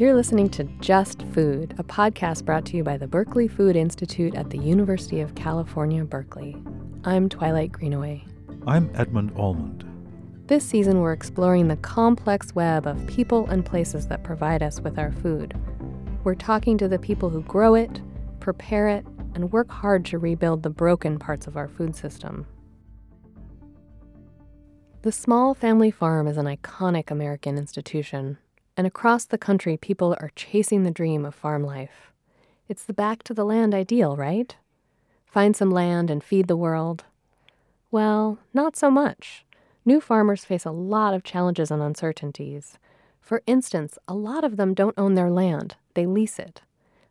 You're listening to Just Food, a podcast brought to you by the Berkeley Food Institute at the University of California, Berkeley. I'm Twilight Greenaway. I'm Edmund Almond. This season, we're exploring the complex web of people and places that provide us with our food. We're talking to the people who grow it, prepare it, and work hard to rebuild the broken parts of our food system. The small family farm is an iconic American institution, and across the country, people are chasing the dream of farm life. It's the back to the land ideal, right? Find some land and feed the world. Well, not so much. New farmers face a lot of challenges and uncertainties. For instance, a lot of them don't own their land, they lease it.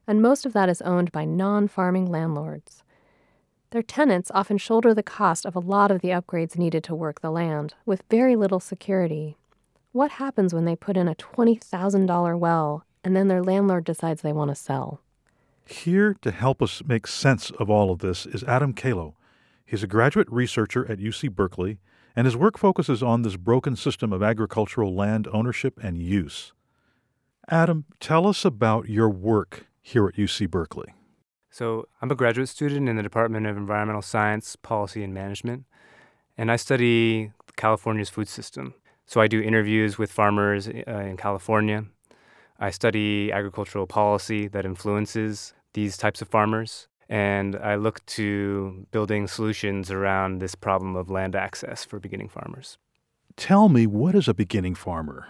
And most of that is owned by non farming landlords. Their tenants often shoulder the cost of a lot of the upgrades needed to work the land, with very little security. What happens when they put in a $20,000 well and then their landlord decides they want to sell? Here to help us make sense of all of this is Adam Calo. He's a graduate researcher at UC Berkeley, and his work focuses on this broken system of agricultural land ownership and use. Adam, tell us about your work here at UC Berkeley. So, I'm a graduate student in the Department of Environmental Science, Policy, and Management, and I study California's food system. So, I do interviews with farmers uh, in California. I study agricultural policy that influences these types of farmers, and I look to building solutions around this problem of land access for beginning farmers. Tell me, what is a beginning farmer?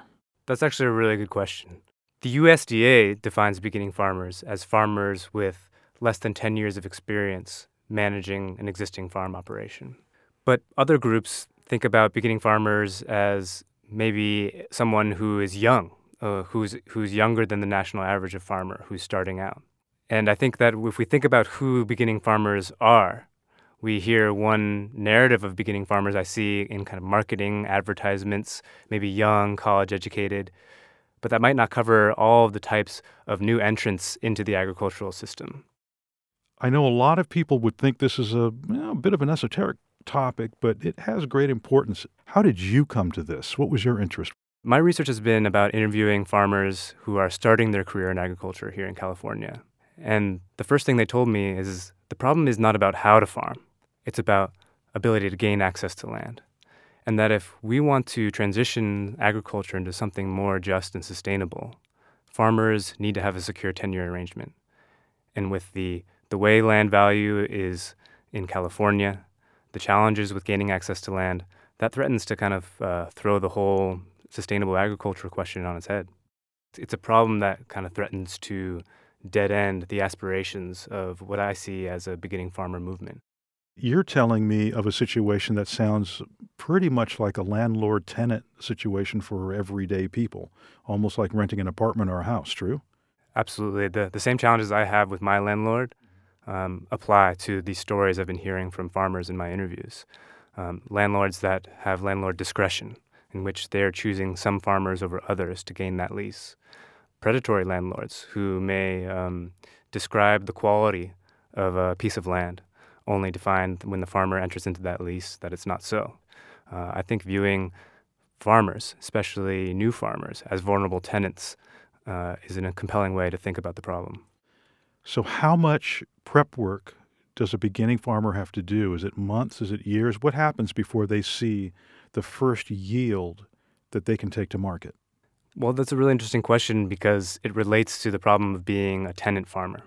That's actually a really good question. The USDA defines beginning farmers as farmers with less than 10 years of experience managing an existing farm operation. But other groups think about beginning farmers as maybe someone who is young, uh, who's, who's younger than the national average of farmer who's starting out. And I think that if we think about who beginning farmers are, we hear one narrative of beginning farmers I see in kind of marketing, advertisements, maybe young, college educated, but that might not cover all of the types of new entrants into the agricultural system. I know a lot of people would think this is a, you know, a bit of an esoteric topic, but it has great importance. How did you come to this? What was your interest? My research has been about interviewing farmers who are starting their career in agriculture here in California. And the first thing they told me is the problem is not about how to farm, it's about ability to gain access to land. And that if we want to transition agriculture into something more just and sustainable, farmers need to have a secure tenure arrangement. And with the the way land value is in California, the challenges with gaining access to land, that threatens to kind of uh, throw the whole sustainable agriculture question on its head. It's a problem that kind of threatens to dead end the aspirations of what I see as a beginning farmer movement. You're telling me of a situation that sounds pretty much like a landlord tenant situation for everyday people, almost like renting an apartment or a house, true? Absolutely. The, the same challenges I have with my landlord um, apply to these stories I've been hearing from farmers in my interviews. Um, landlords that have landlord discretion, in which they're choosing some farmers over others to gain that lease. Predatory landlords who may um, describe the quality of a piece of land only to find when the farmer enters into that lease that it's not so. Uh, I think viewing farmers, especially new farmers, as vulnerable tenants uh, is in a compelling way to think about the problem. So, how much prep work does a beginning farmer have to do? Is it months? Is it years? What happens before they see the first yield that they can take to market? Well, that's a really interesting question because it relates to the problem of being a tenant farmer.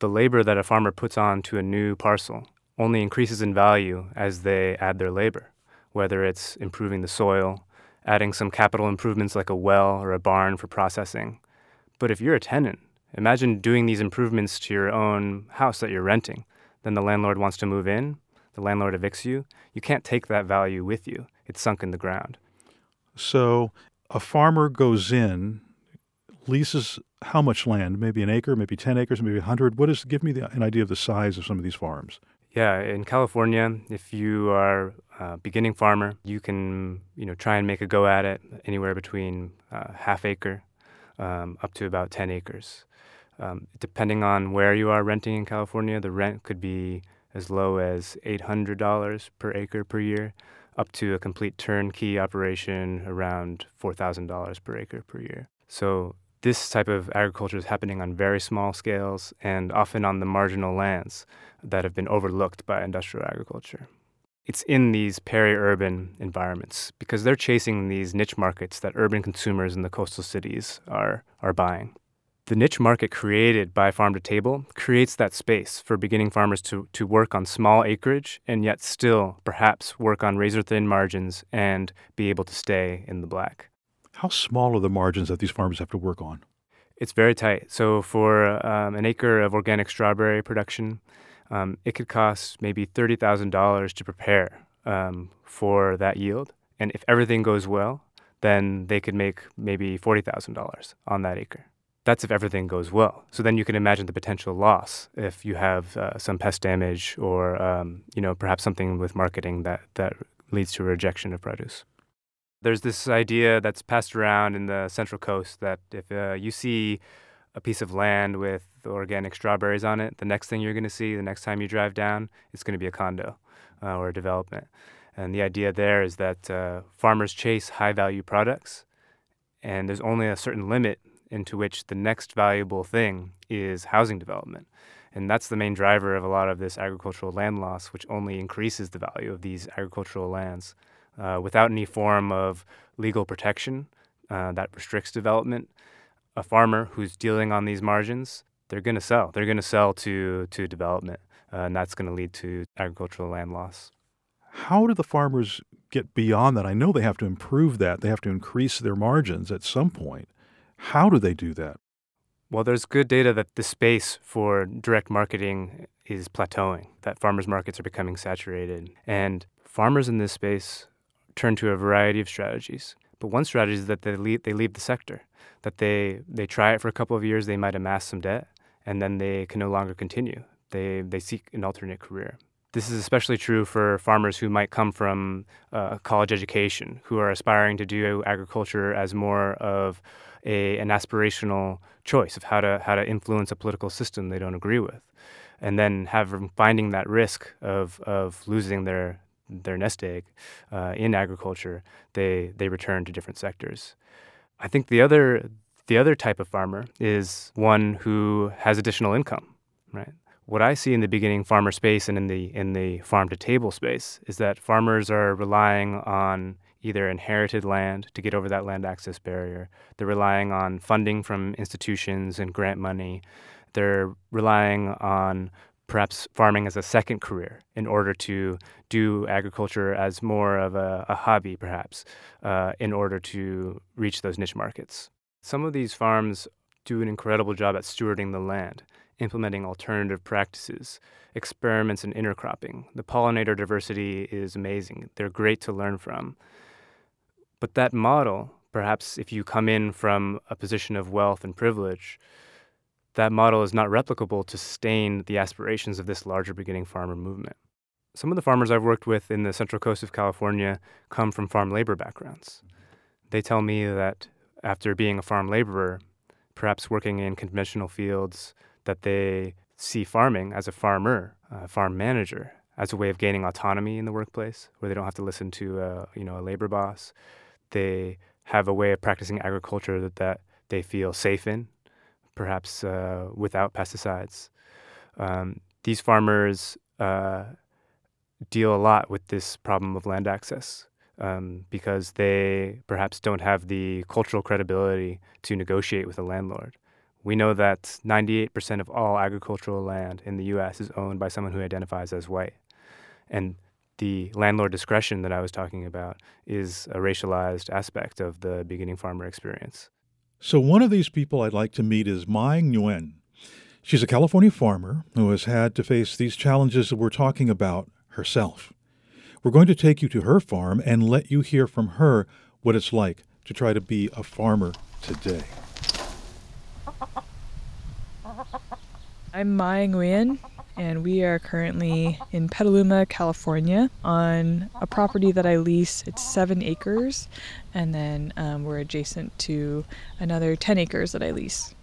The labor that a farmer puts on to a new parcel only increases in value as they add their labor, whether it's improving the soil, adding some capital improvements like a well or a barn for processing. But if you're a tenant, Imagine doing these improvements to your own house that you're renting. Then the landlord wants to move in, the landlord evicts you. You can't take that value with you, it's sunk in the ground. So a farmer goes in, leases how much land? Maybe an acre, maybe 10 acres, maybe 100. What is, give me the, an idea of the size of some of these farms. Yeah, in California, if you are a beginning farmer, you can, you know, try and make a go at it anywhere between uh, half acre um, up to about 10 acres. Um, depending on where you are renting in California, the rent could be as low as $800 per acre per year, up to a complete turnkey operation around $4,000 per acre per year. So this type of agriculture is happening on very small scales and often on the marginal lands that have been overlooked by industrial agriculture. It's in these peri urban environments because they're chasing these niche markets that urban consumers in the coastal cities are, are buying. The niche market created by Farm to Table creates that space for beginning farmers to, to work on small acreage and yet still perhaps work on razor thin margins and be able to stay in the black. How small are the margins that these farmers have to work on? It's very tight. So, for um, an acre of organic strawberry production, um, it could cost maybe $30,000 to prepare um, for that yield. And if everything goes well, then they could make maybe $40,000 on that acre. That's if everything goes well. So then you can imagine the potential loss if you have uh, some pest damage or, um, you know, perhaps something with marketing that, that leads to a rejection of produce. There's this idea that's passed around in the Central Coast that if uh, you see a piece of land with organic strawberries on it, the next thing you're going to see the next time you drive down, it's going to be a condo uh, or a development. And the idea there is that uh, farmers chase high value products, and there's only a certain limit into which the next valuable thing is housing development. And that's the main driver of a lot of this agricultural land loss, which only increases the value of these agricultural lands. Uh, without any form of legal protection uh, that restricts development, a farmer who's dealing on these margins, they're going to sell. They're going to sell to to development, uh, and that's going to lead to agricultural land loss. How do the farmers get beyond that? I know they have to improve that. They have to increase their margins at some point. How do they do that? Well, there's good data that the space for direct marketing is plateauing, that farmers markets are becoming saturated. And farmers in this space turn to a variety of strategies. But one strategy is that they leave, they leave the sector, that they, they try it for a couple of years, they might amass some debt, and then they can no longer continue. They, they seek an alternate career. This is especially true for farmers who might come from a college education, who are aspiring to do agriculture as more of a, an aspirational choice of how to, how to influence a political system they don't agree with. And then have finding that risk of, of losing their, their nest egg uh, in agriculture, they, they return to different sectors. I think the other, the other type of farmer is one who has additional income, right? What I see in the beginning farmer space and in the in the farm to table space is that farmers are relying on either inherited land to get over that land access barrier. They're relying on funding from institutions and grant money. They're relying on perhaps farming as a second career in order to do agriculture as more of a, a hobby, perhaps, uh, in order to reach those niche markets. Some of these farms do an incredible job at stewarding the land, implementing alternative practices, experiments in intercropping. The pollinator diversity is amazing. They're great to learn from. But that model, perhaps if you come in from a position of wealth and privilege, that model is not replicable to sustain the aspirations of this larger beginning farmer movement. Some of the farmers I've worked with in the central coast of California come from farm labor backgrounds. They tell me that after being a farm laborer, perhaps working in conventional fields, that they see farming as a farmer, a farm manager, as a way of gaining autonomy in the workplace, where they don't have to listen to a, you know a labor boss, they have a way of practicing agriculture that, that they feel safe in, perhaps uh, without pesticides. Um, these farmers uh, deal a lot with this problem of land access um, because they perhaps don't have the cultural credibility to negotiate with a landlord. We know that 98% of all agricultural land in the US is owned by someone who identifies as white. And the landlord discretion that I was talking about is a racialized aspect of the beginning farmer experience. So, one of these people I'd like to meet is Mai Nguyen. She's a California farmer who has had to face these challenges that we're talking about herself. We're going to take you to her farm and let you hear from her what it's like to try to be a farmer today. I'm Mai Nguyen and we are currently in Petaluma, California, on a property that I lease. It's seven acres, and then um, we're adjacent to another 10 acres that I lease.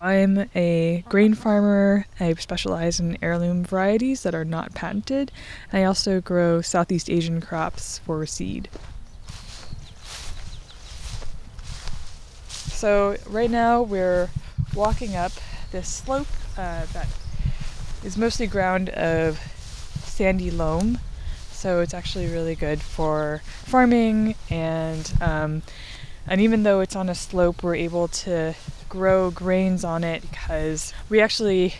I'm a grain farmer. I specialize in heirloom varieties that are not patented. And I also grow Southeast Asian crops for seed. So right now we're walking up this slope uh, that is mostly ground of sandy loam. So it's actually really good for farming and um, and even though it's on a slope, we're able to grow grains on it because we actually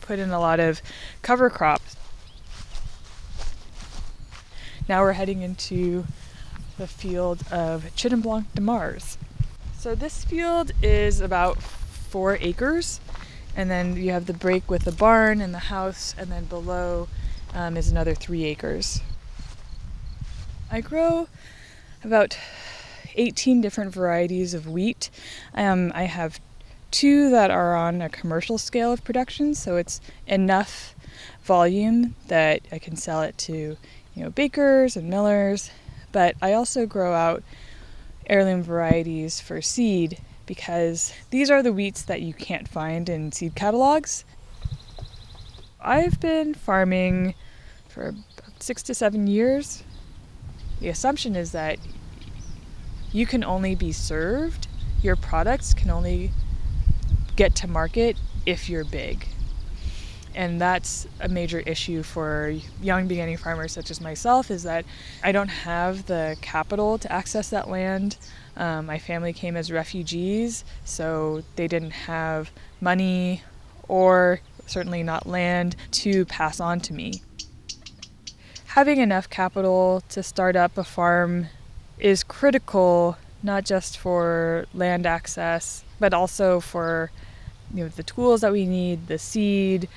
put in a lot of cover crops. Now we're heading into the field of Chiddam Blanc de Mars. So this field is about four acres, and then you have the break with the barn and the house, and then below um, is another three acres. I grow about 18 different varieties of wheat. Um, I have two that are on a commercial scale of production, so it's enough volume that I can sell it to, you know, bakers and millers. But I also grow out heirloom varieties for seed because these are the wheats that you can't find in seed catalogs. I've been farming for six to seven years. The assumption is that you can only be served, your products can only get to market if you're big. And that's a major issue for young beginning farmers such as myself is that I don't have the capital to access that land. Um, my family came as refugees, so they didn't have money or certainly not land to pass on to me. Having enough capital to start up a farm is critical not just for land access, but also for you know the tools that we need, the seed,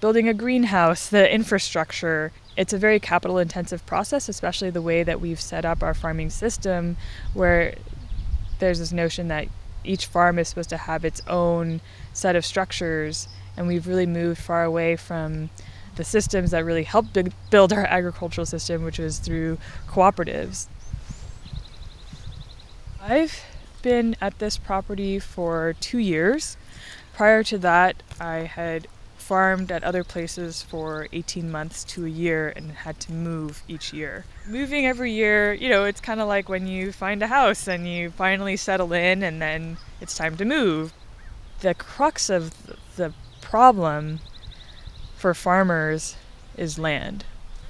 building a greenhouse, the infrastructure. It's a very capital intensive process, especially the way that we've set up our farming system where there's this notion that each farm is supposed to have its own set of structures and we've really moved far away from the systems that really helped build our agricultural system, which was through cooperatives. I've been at this property for two years. Prior to that, I had farmed at other places for 18 months to a year and had to move each year. Moving every year, you know, it's kind of like when you find a house and you finally settle in and then it's time to move. The crux of the problem for farmers is land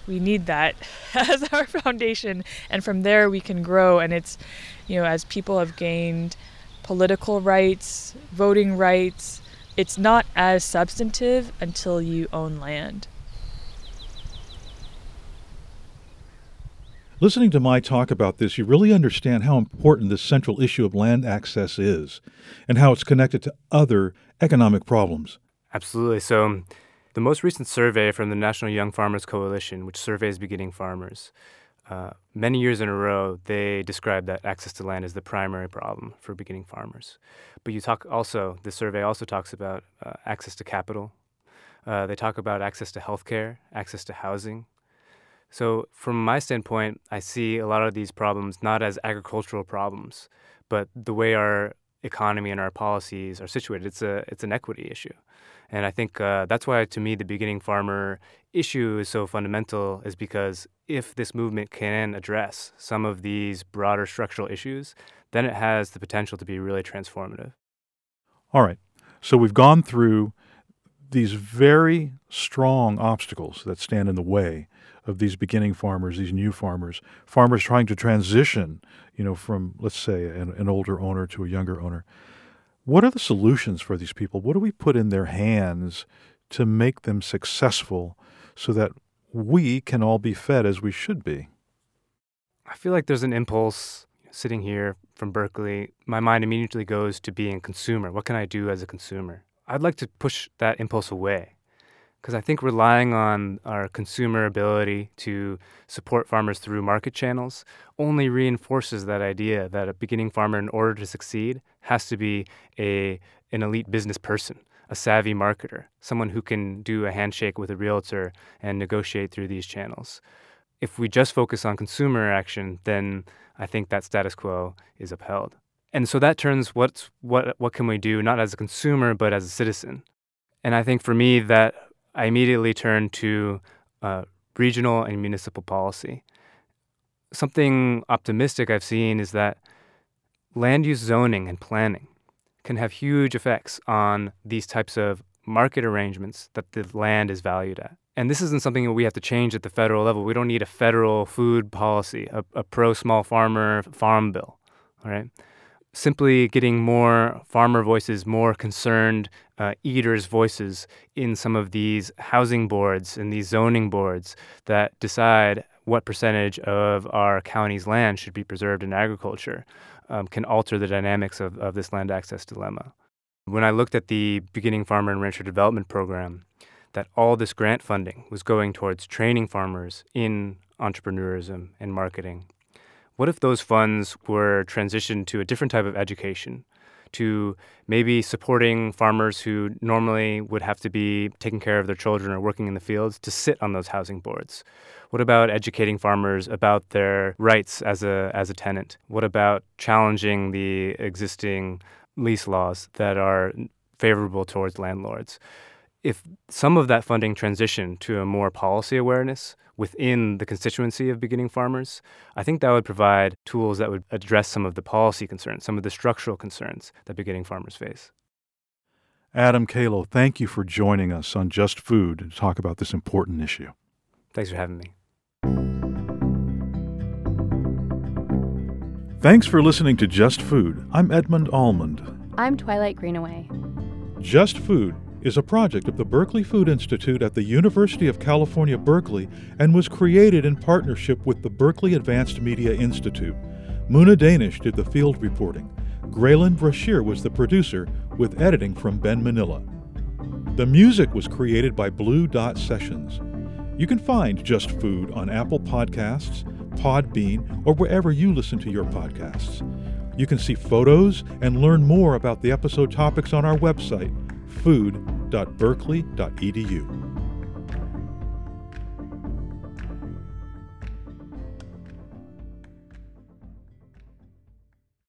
we need that as our foundation and from there we can grow and it's you know as people have gained political rights voting rights it's not as substantive until you own land Listening to Mai talk about this, you really understand how important this central issue of land access is and how it's connected to other economic problems. Absolutely. So, um, the most recent survey from the National Young Farmers Coalition, which surveys beginning farmers, uh, many years in a row, they describe that access to land is the primary problem for beginning farmers. But you talk also, the survey also talks about uh, access to capital. Uh, they talk about access to healthcare, access to housing. So, from my standpoint, I see a lot of these problems not as agricultural problems, but the way our economy and our policies are situated. It's a it's an equity issue. And I think uh, that's why, to me, the beginning farmer issue is so fundamental, is because if this movement can address some of these broader structural issues, then it has the potential to be really transformative. All right. So we've gone through these very strong obstacles that stand in the way of these beginning farmers, these new farmers, farmers trying to transition, you know, from let's say an, an older owner to a younger owner. What are the solutions for these people? What do we put in their hands to make them successful so that we can all be fed as we should be? I feel like there's an impulse sitting here from Berkeley. My mind immediately goes to being a consumer. What can I do as a consumer? I'd like to push that impulse away because I think relying on our consumer ability to support farmers through market channels only reinforces that idea that a beginning farmer, in order to succeed, has to be a an elite business person, a savvy marketer, someone who can do a handshake with a realtor and negotiate through these channels. If we just focus on consumer action, then I think that status quo is upheld. And so that turns what's what what can we do not as a consumer but as a citizen. And I think for me that I immediately turned to uh, regional and municipal policy. Something optimistic I've seen is that land use zoning and planning can have huge effects on these types of market arrangements that the land is valued at. And this isn't something that we have to change at the federal level. We don't need a federal food policy, a, a pro small farmer farm bill. All right. Simply getting more farmer voices, more concerned uh, eaters' voices in some of these housing boards and these zoning boards that decide what percentage of our county's land should be preserved in agriculture um, can alter the dynamics of, of this land access dilemma. When I looked at the Beginning Farmer and Rancher Development Program, that all this grant funding was going towards training farmers in entrepreneurism and marketing. What if those funds were transitioned to a different type of education, to maybe supporting farmers who normally would have to be taking care of their children or working in the fields to sit on those housing boards? What about educating farmers about their rights as a as a tenant? What about challenging the existing lease laws that are favorable towards landlords? if some of that funding transitioned to a more policy awareness within the constituency of beginning farmers, I think that would provide tools that would address some of the policy concerns, some of the structural concerns that beginning farmers face. Adam Calo, thank you for joining us on Just Food to talk about this important issue. Thanks for having me. Thanks for listening to Just Food. I'm Edmund Almond. I'm Twilight Greenaway. Just Food is a project of the Berkeley Food Institute at the University of California, Berkeley, and was created in partnership with the Berkeley Advanced Media Institute. Muna Danish did the field reporting. Graylin Brashear was the producer, with editing from Ben Manilla. The music was created by Blue Dot Sessions. You can find Just Food on Apple Podcasts, Podbean, or wherever you listen to your podcasts. You can see photos and learn more about the episode topics on our website, food.berkeley.edu.